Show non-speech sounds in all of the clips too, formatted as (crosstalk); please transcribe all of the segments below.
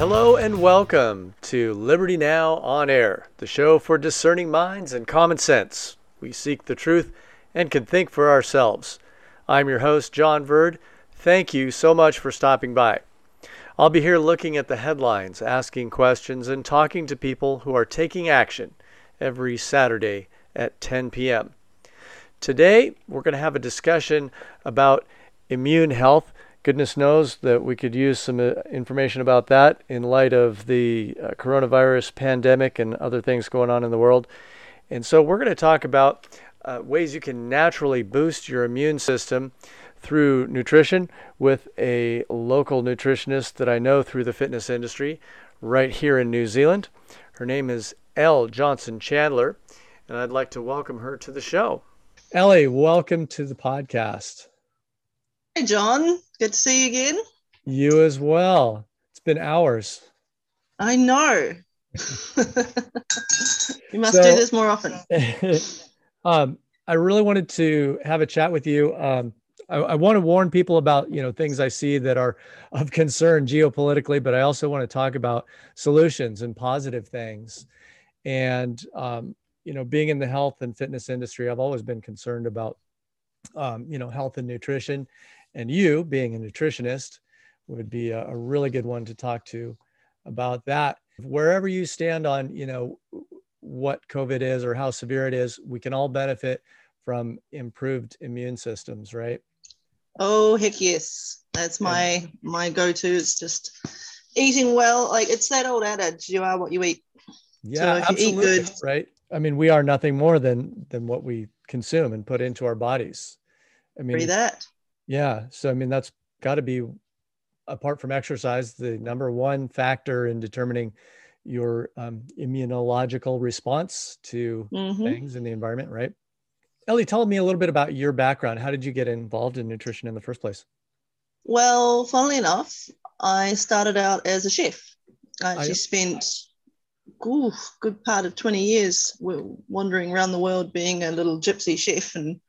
Hello and welcome to Liberty Now on Air, the show for discerning minds and common sense. We seek the truth and can think for ourselves. I'm your host, John Verd. Thank you so much for stopping by. I'll be here looking at the headlines, asking questions, and talking to people who are taking action every Saturday at 10 p.m. Today, we're going to have a discussion about immune health. Goodness knows that we could use some uh, information about that in light of the uh, coronavirus pandemic and other things going on in the world. And so, we're going to talk about uh, ways you can naturally boost your immune system through nutrition with a local nutritionist that I know through the fitness industry right here in New Zealand. Her name is Elle Johnson Chandler, and I'd like to welcome her to the show. Ellie, welcome to the podcast. Hey, John. Good to see you again. You as well. It's been hours. I know. (laughs) you must so, do this more often. (laughs) um, I really wanted to have a chat with you. Um, I, I, want to warn people about you know things I see that are of concern geopolitically, but I also want to talk about solutions and positive things. And um, you know, being in the health and fitness industry, I've always been concerned about um, you know health and nutrition. And you, being a nutritionist, would be a, a really good one to talk to about that. Wherever you stand on you know what COVID is or how severe it is, we can all benefit from improved immune systems, right? Oh heck yes, that's my my go-to. It's just eating well. Like it's that old adage: you are what you eat. Yeah, so absolutely. Good, right. I mean, we are nothing more than than what we consume and put into our bodies. I mean, that. Yeah. So I mean, that's got to be apart from exercise the number one factor in determining your um, immunological response to mm-hmm. things in the environment, right? Ellie, tell me a little bit about your background. How did you get involved in nutrition in the first place? Well, funnily enough, I started out as a chef. I actually I, spent ooh, good part of 20 years wandering around the world being a little gypsy chef and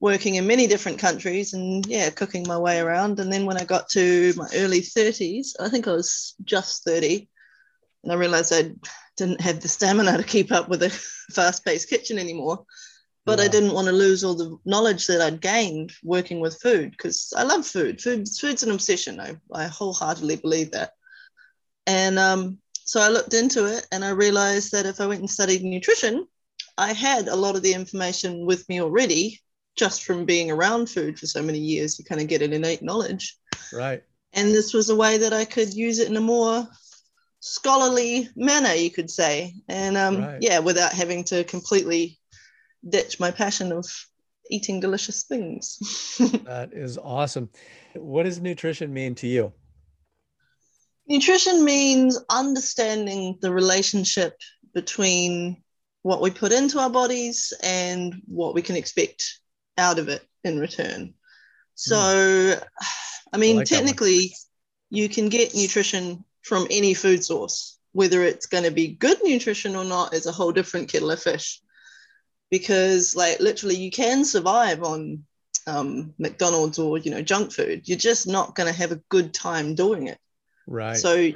working in many different countries and yeah, cooking my way around. And then when I got to my early 30s, I think I was just 30, and I realized I didn't have the stamina to keep up with a (laughs) fast paced kitchen anymore but yeah. I didn't want to lose all the knowledge that I'd gained working with food because I love food. Food food's an obsession. I, I wholeheartedly believe that. And um, so I looked into it and I realized that if I went and studied nutrition, I had a lot of the information with me already just from being around food for so many years. You kind of get an innate knowledge. Right. And this was a way that I could use it in a more scholarly manner, you could say. And um, right. yeah, without having to completely ditch my passion of eating delicious things. (laughs) that is awesome. What does nutrition mean to you? Nutrition means understanding the relationship between what we put into our bodies and what we can expect out of it in return. So, mm. I mean, I like technically, you can get nutrition from any food source. Whether it's going to be good nutrition or not is a whole different kettle of fish because like literally you can survive on um, McDonald's or you know junk food. You're just not going to have a good time doing it. Right. So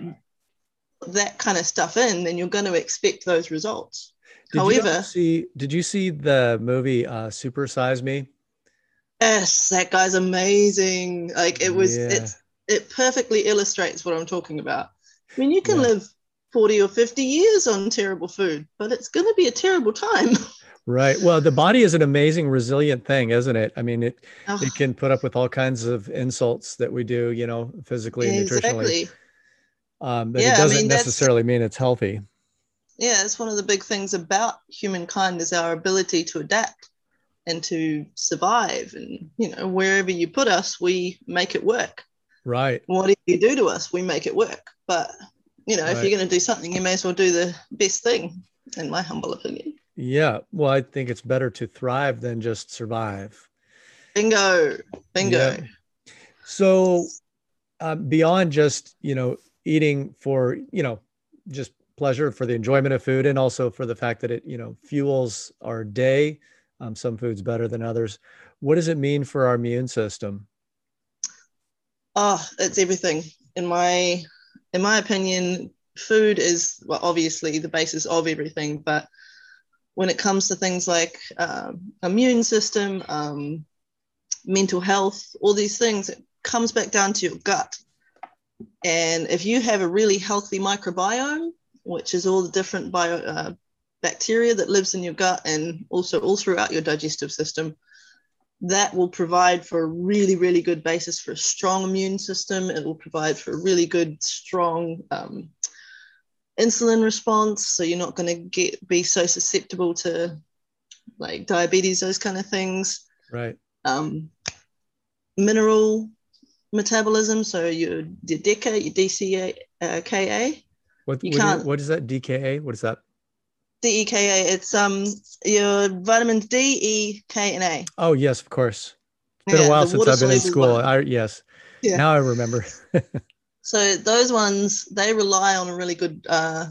that kind of stuff in, then you're going to expect those results. Did However, you see did you see the movie uh, Super Size Me? Yes, that guy's amazing. Like it was, yeah. it's it perfectly illustrates what I'm talking about. I mean, you can yeah. live 40 or 50 years on terrible food, but it's going to be a terrible time. (laughs) Right. Well, the body is an amazing, resilient thing, isn't it? I mean, it oh. it can put up with all kinds of insults that we do, you know, physically and nutritionally. Um, but yeah, it doesn't I mean, necessarily mean it's healthy. Yeah, it's one of the big things about humankind is our ability to adapt and to survive. And you know, wherever you put us, we make it work. Right. Whatever you do to us, we make it work. But you know, right. if you're going to do something, you may as well do the best thing, in my humble opinion. Yeah. Well, I think it's better to thrive than just survive. Bingo. Bingo. Yeah. So, uh, beyond just, you know, eating for, you know, just pleasure for the enjoyment of food and also for the fact that it, you know, fuels our day, um, some foods better than others. What does it mean for our immune system? Oh, it's everything. In my in my opinion, food is well, obviously the basis of everything, but when it comes to things like um, immune system, um, mental health, all these things, it comes back down to your gut. And if you have a really healthy microbiome, which is all the different bio, uh, bacteria that lives in your gut and also all throughout your digestive system, that will provide for a really, really good basis for a strong immune system. It will provide for a really good, strong um, insulin response. So you're not going to get be so susceptible to like diabetes, those kind of things. Right. Um, mineral metabolism. So your, your DECA, your DCA, uh, KA. What, you what, can't, what is that? DKA? What is that? DEKA. It's um your vitamins D, E, K, and A. Oh yes, of course. It's been yeah, a while since I've been in school. I, yes. Yeah. Now I remember. (laughs) so those ones they rely on a really good uh,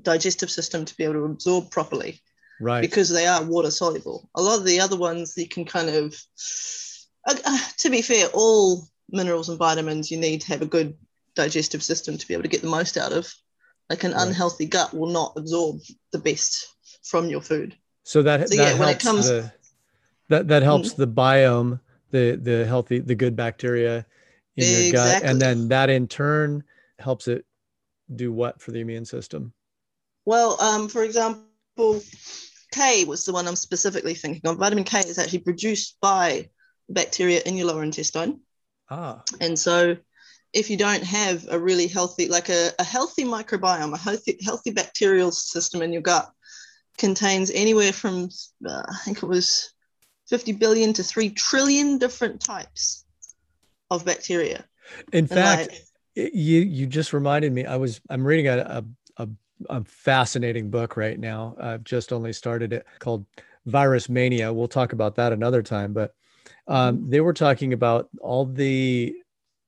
digestive system to be able to absorb properly. Right. Because they are water soluble. A lot of the other ones you can kind of. Uh, uh, to be fair, all minerals and vitamins you need to have a good digestive system to be able to get the most out of. Like an right. unhealthy gut will not absorb the best from your food. So that, so, that yeah, helps comes, the, that that helps mm-hmm. the biome, the the healthy, the good bacteria in exactly. your gut, and then that in turn helps it do what for the immune system? Well, um, for example, K was the one I'm specifically thinking of. Vitamin K is actually produced by bacteria in your lower intestine. Ah. And so if you don't have a really healthy, like a, a healthy microbiome, a healthy, healthy bacterial system in your gut contains anywhere from, uh, I think it was 50 billion to 3 trillion different types of bacteria. In and fact, like, you, you just reminded me, I was, I'm reading a, a, a, a fascinating book right now. I've just only started it called Virus Mania. We'll talk about that another time, but um, mm-hmm. they were talking about all the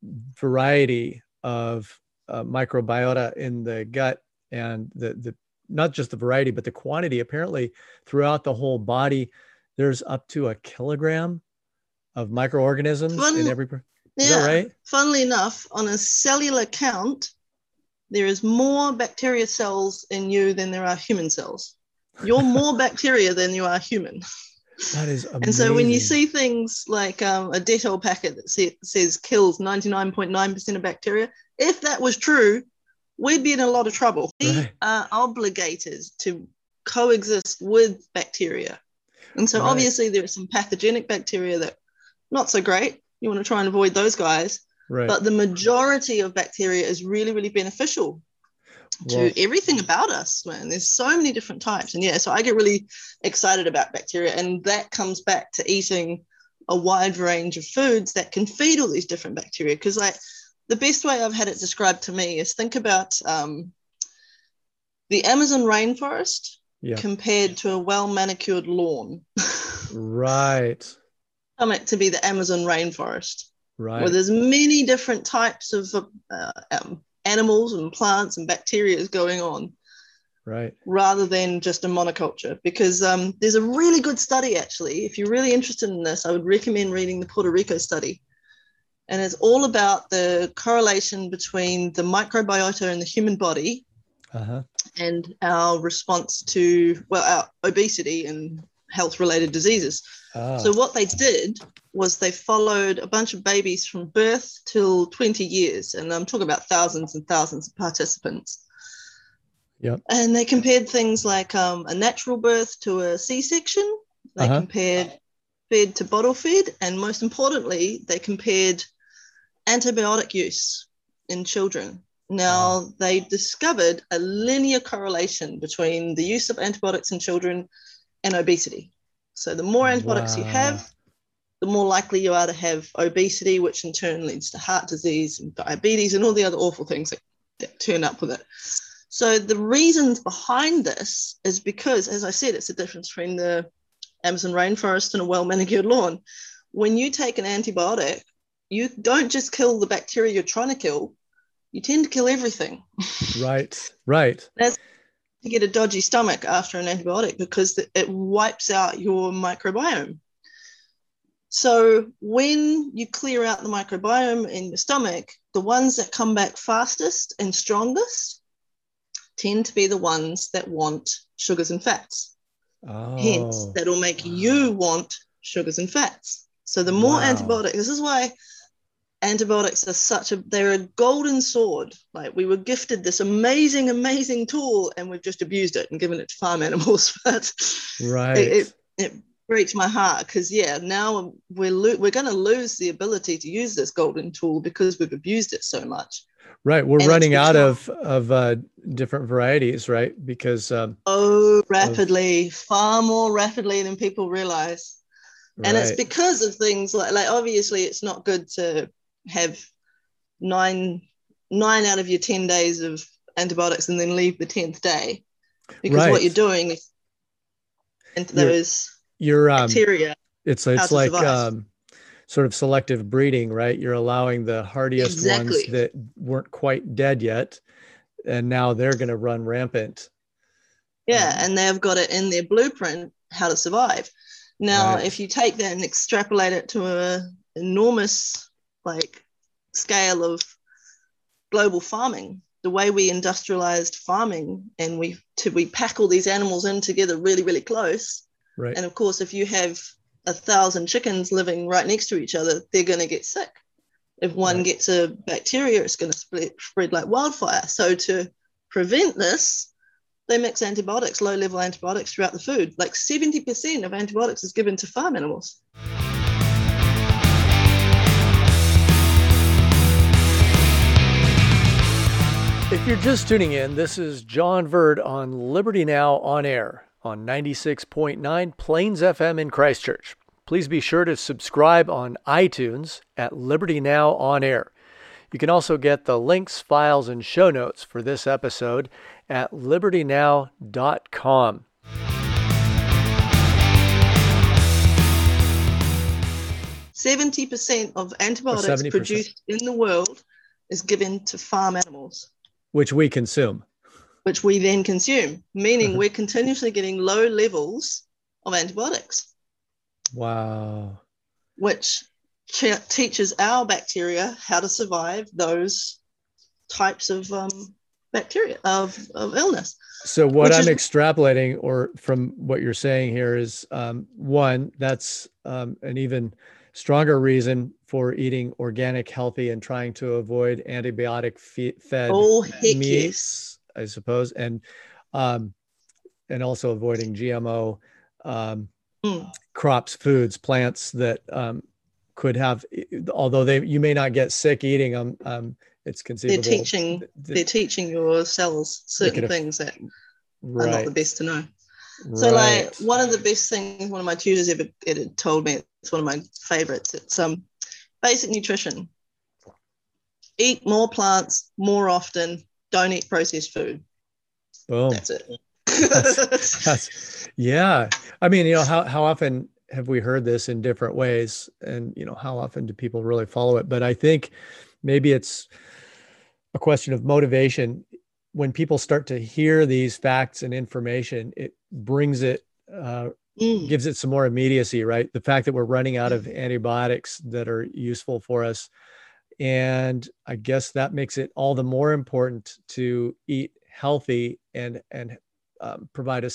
variety of uh, microbiota in the gut and the, the not just the variety but the quantity. Apparently throughout the whole body there's up to a kilogram of microorganisms Fun, in every is yeah, that right? Funnily enough on a cellular count there is more bacteria cells in you than there are human cells. You're more (laughs) bacteria than you are human that is amazing. And so when you see things like um, a Dettol packet that say, says kills 99.9% of bacteria, if that was true, we'd be in a lot of trouble. Right. We are obligated to coexist with bacteria. And so right. obviously there are some pathogenic bacteria that not so great. You want to try and avoid those guys. Right. But the majority of bacteria is really, really beneficial to everything about us, man. There's so many different types. And yeah, so I get really excited about bacteria. And that comes back to eating a wide range of foods that can feed all these different bacteria. Because like the best way I've had it described to me is think about um, the Amazon rainforest yeah. compared to a well manicured lawn. right. (laughs) Come to be the Amazon rainforest. Right. Where there's many different types of uh, um, animals and plants and bacteria is going on right. rather than just a monoculture. Because um, there's a really good study actually. If you're really interested in this i would recommend reading the puerto rico study. And it's all about the correlation between the microbiota in the human body uh-huh. and our response to well our obesity and health related diseases Ah. So what they did was they followed a bunch of babies from birth till 20 years, and I'm talking about thousands and thousands of participants. Yep. And they compared things like um, a natural birth to a C-section. They uh-huh. compared fed to bottle fed, and most importantly, they compared antibiotic use in children. Now, uh-huh. they discovered a linear correlation between the use of antibiotics in children and obesity. So the more antibiotics wow. you have, the more likely you are to have obesity, which in turn leads to heart disease and diabetes and all the other awful things that, that turn up with it. So the reasons behind this is because, as I said, it's a difference between the Amazon rainforest and a well manicured lawn. When you take an antibiotic, you don't just kill the bacteria you're trying to kill, you tend to kill everything. Right, right. (laughs) That's to get a dodgy stomach after an antibiotic because it wipes out your microbiome. So when you clear out the microbiome in your stomach, the ones that come back fastest and strongest tend to be the ones that want sugars and fats. Oh. Hence, that'll make you want sugars and fats. So the more wow. antibiotics, this is why antibiotics are such a they're a golden sword. Like we were gifted this amazing amazing tool and we've just abused it and given it to farm (laughs) animals. But right it, it, it breaks my heart because yeah now we're lo- we're going to lose the ability to use this golden tool because we've abused it so much. Right. We're and running out of of uh, different varieties right? Because um, oh rapidly of... far more rapidly than people realize. Right. and it's because of things like like obviously it's not good to have nine nine out of your 10 days of antibiotics and then leave the 10th day because right. what you're doing is into those you're, um, bacteria it's it's like um, sort of selective breeding right you're allowing the hardiest exactly. ones that weren't quite dead yet and now they're going to run rampant yeah um, and they've got it in their blueprint how to survive now right. if you take that and extrapolate it to a enormous like scale of global farming the way we industrialized farming and we to we pack all these animals in together really really close. Right. And of course if you have a thousand chickens living right next to each other they're going to get sick. If one right. gets a bacteria it's going to spread, spread like wildfire. So to prevent this they mix antibiotics low level antibiotics throughout the food. Like 70% of antibiotics is given to farm animals If you're just tuning in, this is John Verd on Liberty Now on air on 96.9 Plains FM in Christchurch. Please be sure to subscribe on iTunes at Liberty Now on air. You can also get the links, files, and show notes for this episode at libertynow.com. Seventy percent of antibiotics produced in the world is given to farm animals which we consume. Which we then consume meaning uh-huh. (laughs) we're continuously getting low levels of antibiotics. Wow. Which teaches our bacteria how to survive those types of um, bacteria of, of illness. So what i'm is, extrapolating or from what you're saying here is um, one that's um, an even stronger reason for eating organic, healthy, and trying to avoid antibiotic fed oh, meats. I suppose, and um, and also avoiding GMO um, mm. crops, foods, plants that um, could have, although they you may not get sick eating them. Um, it's conceivable. They're teaching. That, they're teaching your cells certain things that right. are not the best to know. So, right. like one of the best things one of my tutors ever, ever told me, it's one of my favorites. It's um, basic nutrition. Eat more plants more often. Don't eat processed food. Boom. That's it. that's, (laughs) that's, yeah. I mean, you know, how, how often have we heard this in different ways? And, you know, how often do people really follow it? But I think maybe it's a question of motivation. When people start to hear these facts and information, it brings it uh, mm. gives it some more immediacy, right? The fact that we're running out of antibiotics that are useful for us. And I guess that makes it all the more important to eat healthy and and um, provide a,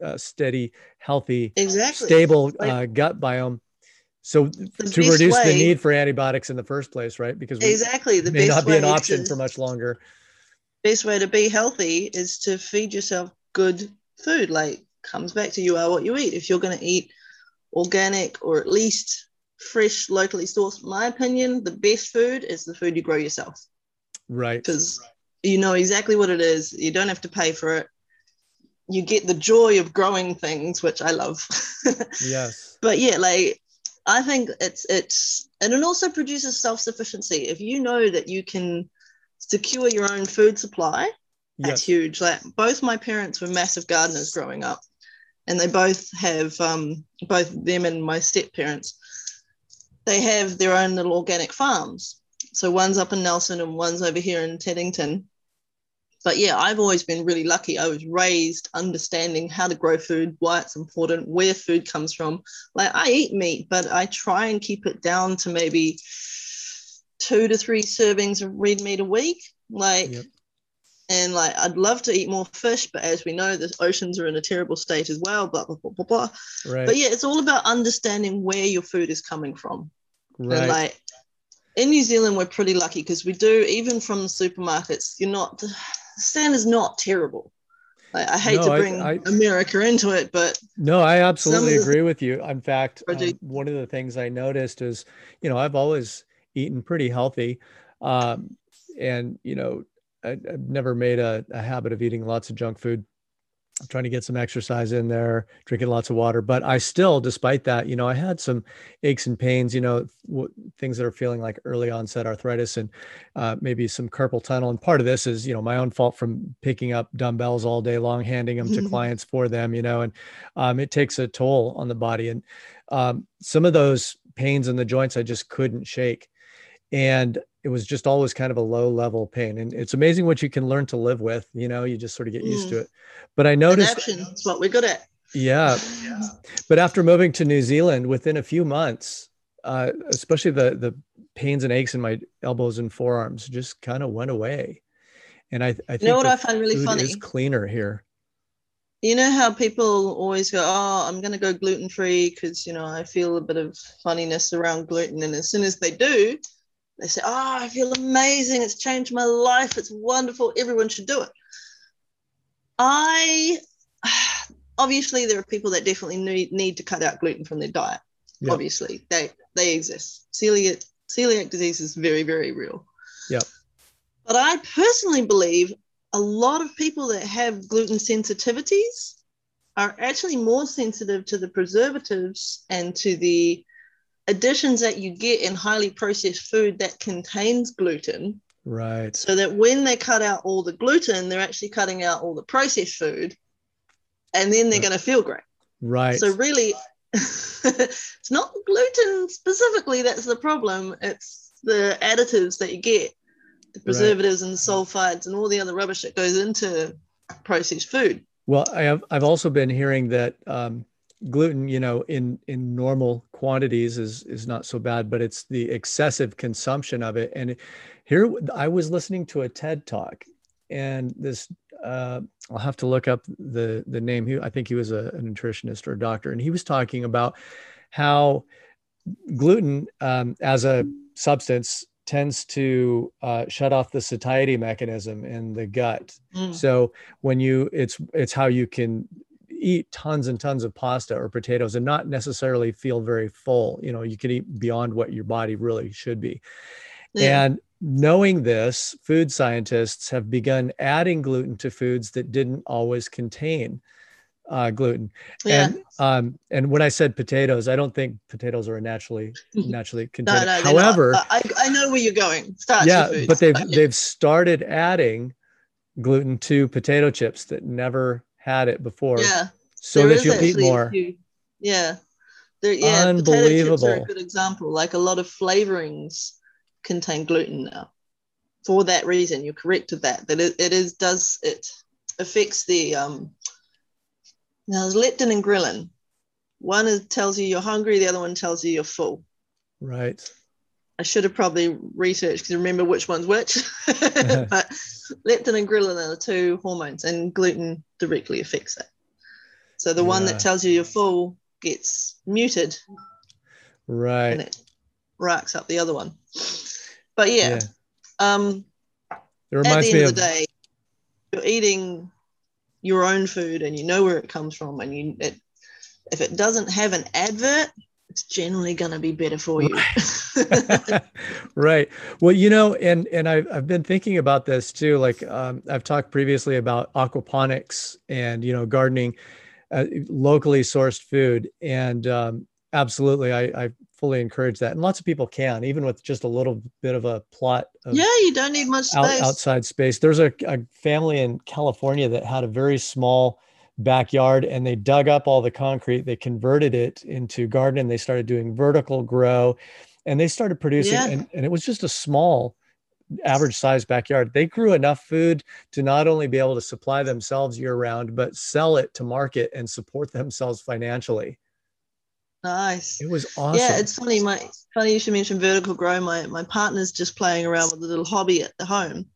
a, steady, healthy, exactly. stable uh, gut biome. So the to reduce way, the need for antibiotics in the first place, right? Because exactly the may not be an option for much longer. Best way to be healthy is to feed yourself good food. Like comes back to you are what you eat. If you're going to eat organic or at least fresh, locally sourced, my opinion, the best food is the food you grow yourself. Right. Because you know exactly what it is. You don't have to pay for it. You get the joy of growing things, which I love. (laughs) yes. But yeah, like I think it's it's and it also produces self-sufficiency. If you know that you can secure your own food supply, that's yes. huge. Like both my parents were massive gardeners growing up and they both have um, both them and my step parents. They have their own little organic farms. So one's up in nelson and one's over here in teddington. But yeah i've always been really lucky. I was raised understanding how to grow food why it's important where food comes from. Like i eat meat but i try and keep it down to maybe two to three servings of red meat a week. Like, yep. And like, I'd love to eat more fish, but as we know, the oceans are in a terrible state as well. Blah blah blah blah blah. Right. But yeah, it's all about understanding where your food is coming from. Right. And like, in New Zealand, we're pretty lucky because we do even from the supermarkets. You're not the sand is not terrible. I, I hate no, to bring I, I, America into it, but no, I absolutely agree with you. In fact, um, one of the things I noticed is, you know, I've always eaten pretty healthy, um, and you know, I, have never made a, a habit of eating lots of junk food. I'm trying to get some exercise in there, drinking lots of water. But I still, despite that, you know, I had some aches and pains, you know, w- things that are feeling like early onset arthritis and uh, maybe some carpal tunnel. And part of this is, you know, my own fault from picking up dumbbells all day long, handing them to (laughs) clients for them, you know, and um, it takes a toll on the body. And um, some of those pains in the joints I just couldn't shake. And it was just always kind of a low level pain and it's amazing what you can learn to live with you know you just sort of get used mm. to it. But i noticed that's what we're good at. Yeah. yeah but after moving to new zealand within a few months uh, especially the the pains and aches in my elbows and forearms just kind of went away. And i, I think you know what i find really funny is cleaner here. You know how people always go oh i'm going to go gluten free because you know i feel a bit of funniness around gluten and as soon as they do they say, Oh, I feel amazing. It's changed my life. It's wonderful. Everyone should do it. I (sighs) obviously there are people that definitely need, need to cut out gluten from their diet. Yep. Obviously, they they exist. Celiac celiac disease is very, very real. Yeah. But I personally believe a lot of people that have gluten sensitivities are actually more sensitive to the preservatives and to the additions that you get in highly processed food that contains gluten. Right. So that when they cut out all the gluten, they're actually cutting out all the processed food and then they're right. going to feel great. Right. So, really, (laughs) it's not gluten specifically that's the problem, it's the additives that you get, the preservatives right. and the sulfides and all the other rubbish that goes into processed food. Well, I have, I've also been hearing that um, gluten you know in in normal quantities is is not so bad but it's the excessive consumption of it and here i was listening to a ted talk and this uh, i'll have to look up the the name he, i think he was a, a nutritionist or a doctor and he was talking about how gluten um, as a substance tends to uh, shut off the satiety mechanism in the gut. Mm. So when you, it's it's how you can eat tons and tons of pasta or potatoes and not necessarily feel very full. You know, you can eat beyond what your body really should be. Yeah. And knowing this, food scientists have begun adding gluten to foods that didn't always contain uh, gluten. Yeah. And um, and when I said potatoes, I don't think potatoes are naturally (laughs) naturally contained. no, no, However, I, I know where you're going. yeah, but they've (laughs) they've started adding gluten to potato chips that never had it before. Yeah. So there that you'll eat more. Few, yeah. There, yeah. Unbelievable. Potato chips are a good example. Like a lot of flavorings contain gluten now. For that reason, you're correct with that. That it, it is does it affects the um now there's leptin and ghrelin. One is, tells you you're hungry, the other one tells you you're full. Right. I should have probably researched to remember which one's which. (laughs) (laughs) but leptin and ghrelin are the two hormones, and gluten directly affects it. So the yeah. one that tells you you're full gets muted. Right. And it racks up the other one. But yeah, yeah. um, it reminds at the end of the day, you're eating your own food and you know where it comes from, and you it, if it doesn't have an advert, it's generally going to be better for you. (laughs) right. Well, you know, and and I've I've been thinking about this too. Like um, I've talked previously about aquaponics and you know gardening, uh, locally sourced food, and um, absolutely, I, I fully encourage that. And lots of people can, even with just a little bit of a plot. Of yeah, you don't need much space. Out, outside space. There's a, a family in California that had a very small backyard and they dug up all the concrete they converted it into garden and they started doing vertical grow and they started producing yeah. and, and it was just a small average size backyard they grew enough food to not only be able to supply themselves year round but sell it to market and support (laughs) themselves financially Nice. It was awesome. Yeah, it's funny. My funny you should mention vertical grow. My my partner's just playing around with a little hobby at the home.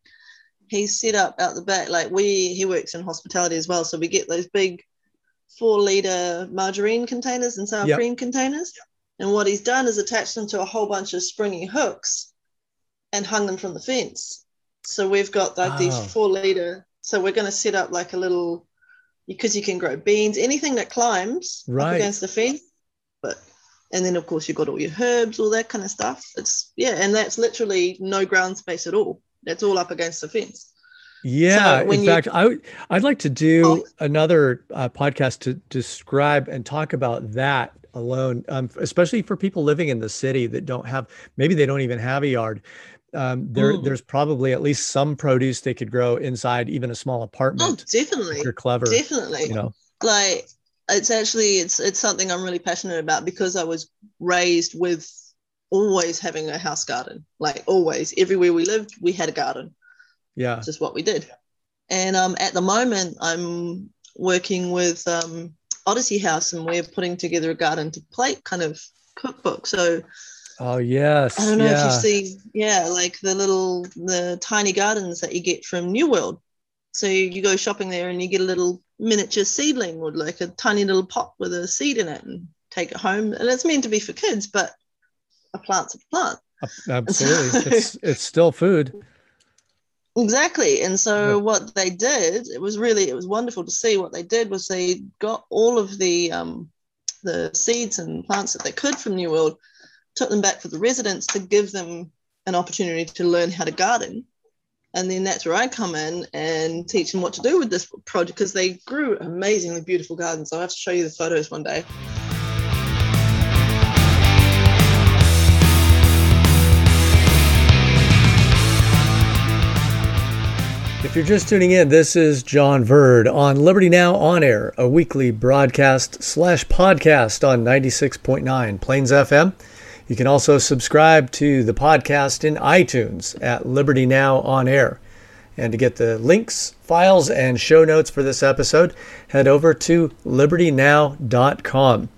He's set up out the back, like we he works in hospitality as well. So we get those big four liter margarine containers and sour yep. cream containers. And what he's done is attached them to a whole bunch of springy hooks and hung them from the fence. So we've got like oh. these four liter. So we're going to set up like a little because you can grow beans, anything that climbs right. up against the fence. But and then of course you've got all your herbs, all that kind of stuff. It's yeah, and that's literally no ground space at all. That's all up against the fence. Yeah, so in you, fact, I I'd like to do oh, another uh, podcast to describe and talk about that alone, um, especially for people living in the city that don't have maybe they don't even have a yard um, there mm. there's probably at least some produce they could grow inside even a small apartment. Oh, definitely. If you're clever. Definitely. You know, like it's actually it's it's something I'm really passionate about because I was raised with always having a house garden. Like always, everywhere we lived, we had a garden. Yeah, it's just what we did. And um, at the moment, I'm working with um, Odyssey House, and we're putting together a garden to plate kind of cookbook. So Oh yes. I don't know yeah. if you see, yeah, like the little the tiny gardens that you get from New World. So you go shopping there and you get a little miniature seedling or like a tiny little pot with a seed in it and take it home. And it's meant to be for kids, but a plant's a plant. Absolutely. So, it's (laughs) it's still food. Exactly. And so yeah. what they did, it was really it was wonderful to see what they did was they got all of the um the seeds and plants that they could from New World took them back for the residents to give them an opportunity to learn how to garden. And then that's where I come in and teach them what to do with this project because they grew amazingly beautiful gardens. I'll have to show you the photos one day. If you're just tuning in, this is John Verd on Liberty Now On Air, a weekly broadcast slash podcast on 96.9 Plains FM you can also subscribe to the podcast in iTunes at Liberty Now On Air. And to get the links, files, and show notes for this episode, head over to libertynow.com.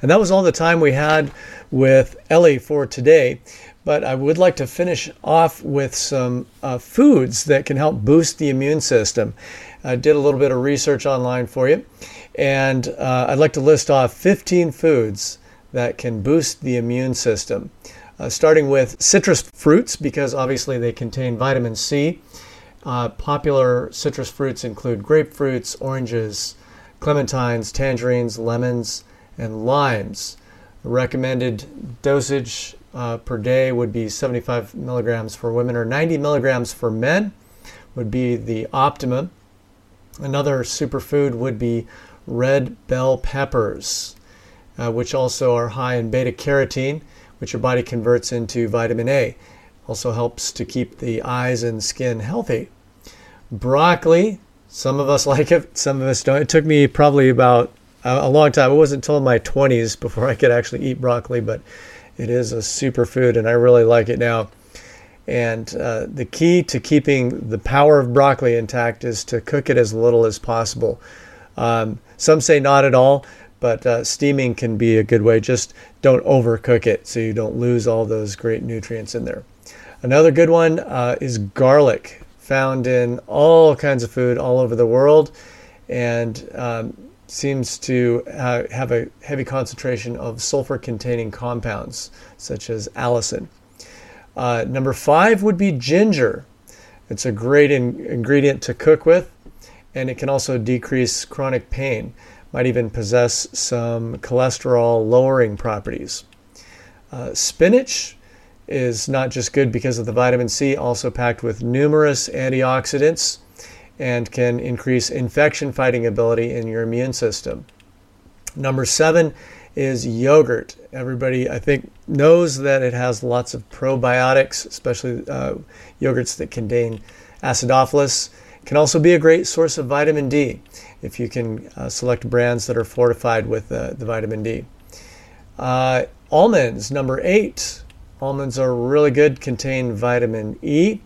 And that was all the time we had with Ellie for today. But I would like to finish off with some uh, foods that can help boost the immune system. I did a little bit of research online for you, and uh, I'd like to list off 15 foods that can boost the immune system. Uh, starting with citrus fruits, because obviously they contain vitamin C. Uh, popular citrus fruits include grapefruits, oranges, clementines, tangerines, lemons, and limes. Recommended dosage uh, per day would be 75 milligrams for women or 90 milligrams for men, would be the optimum. Another superfood would be red bell peppers uh, which also are high in beta carotene, which your body converts into vitamin A. Also helps to keep the eyes and skin healthy. Broccoli, some of us (laughs) like it, some of us don't. It took me probably about a, long time. It wasn't until my 20s before I could actually eat broccoli, but it is a superfood and I really like it now. And uh, the key to keeping the power of broccoli intact is to cook it as little as possible. Um, some say not at all but uh, steaming can be a good way. Just don't overcook it so you don't lose all those great nutrients in there. Another good one uh, is garlic, found in all kinds of food all over the world, and um, seems to uh, have a heavy concentration of sulfur containing compounds such as allicin. Uh, number five would be ginger. It's a great in- ingredient to cook with, and it can also decrease chronic pain might even possess some cholesterol lowering properties. Uh, spinach is not just good because of the vitamin C, also packed with numerous antioxidants and can increase infection fighting ability in your immune system. Number seven is yogurt. Everybody, I think, knows that it has lots of probiotics, especially uh, yogurts that contain acidophilus. Can also be a great source of vitamin D if you can uh, select brands that are fortified with uh, the vitamin D. Uh, almonds, number eight. Almonds are really good, contain vitamin E.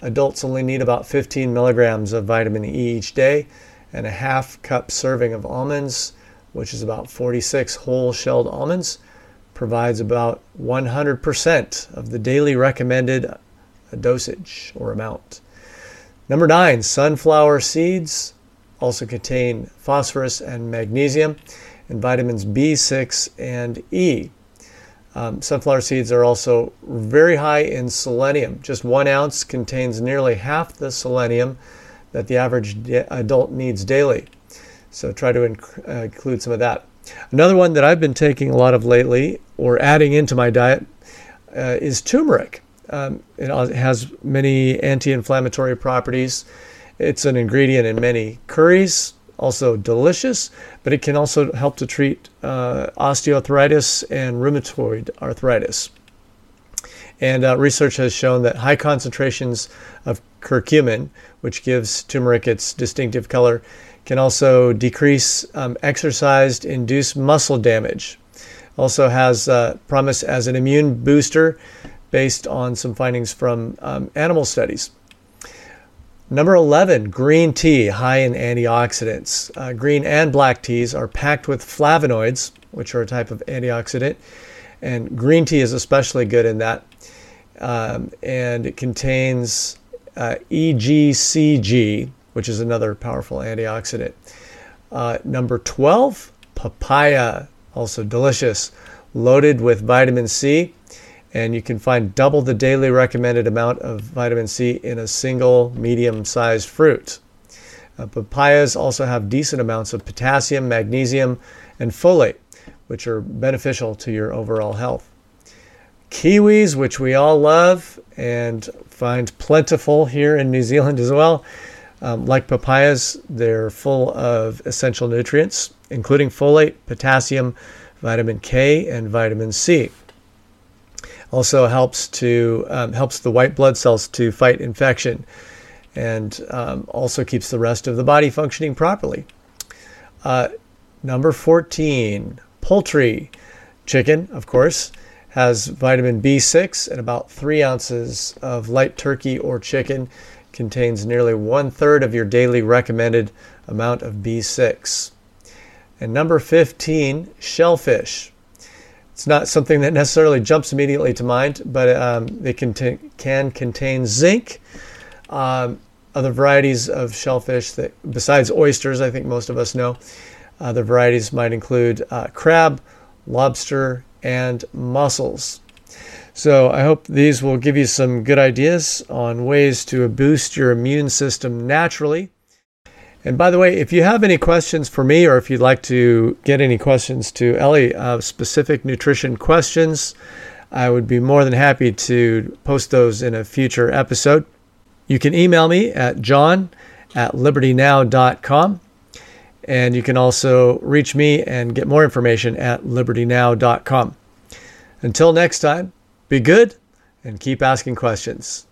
Adults only need about 15 milligrams of vitamin E each day, and a half cup serving of almonds which is about 46 whole shelled almonds, provides about 100% of the daily recommended uh, dosage or amount. Number nine, sunflower seeds also contain phosphorus and magnesium and vitamins B6 and E. Um, sunflower seeds are also very high in selenium. Just one ounce contains nearly half the selenium that the average adult needs daily. So try to inc- uh, include some of that. Another one that I've been taking a lot of lately or adding into my diet uh, is turmeric. Um, it has many anti inflammatory properties. It's an ingredient in many curries, also delicious, but it can also help to treat uh, osteoarthritis and rheumatoid arthritis. And uh, research has shown that high concentrations of curcumin, which gives turmeric its distinctive color, can also decrease um, exercise induced muscle damage. Also has uh, promise as an immune booster based on some findings from um, animal studies. Number 11, green tea, high in antioxidants. Uh, green and black teas are packed with flavonoids, which are a type of antioxidant. And green tea is especially good in that. Um, and it contains uh, EGCG, which is another powerful antioxidant. Uh, number 12, papaya, also delicious, loaded with vitamin C. And you can find double the daily recommended amount of vitamin C in a single medium sized fruit. Uh, papayas also have decent amounts of potassium, magnesium, and folate, which are beneficial to your overall health. Kiwis, which we all love and find plentiful here in New Zealand as well, um, like papayas, they're full of essential nutrients, including folate, potassium, vitamin K, and vitamin C. Also helps to um, helps the white blood cells to fight infection, and um, also keeps the rest of the body functioning properly. Uh, number 14, poultry. Chicken, of course, has vitamin B6 and about three ounces of light turkey or chicken contains nearly one third of your daily recommended amount of B6. And number 15, shellfish. It's not something that necessarily jumps immediately to mind, but um, they can contain zinc. Um, other varieties of shellfish that, besides oysters, I think most of us know, other varieties might include uh, crab, lobster, and mussels. So I hope these will give you some good ideas on ways to boost your immune system naturally. And by the way, if you have any questions for me, or if you'd like to get any questions to Ellie, uh, specific nutrition questions, I would be more than happy to post those in a future episode. You can email me at john at libertynow.com. And you can also reach me and get more information at libertynow.com. Until next time, be good and keep asking questions.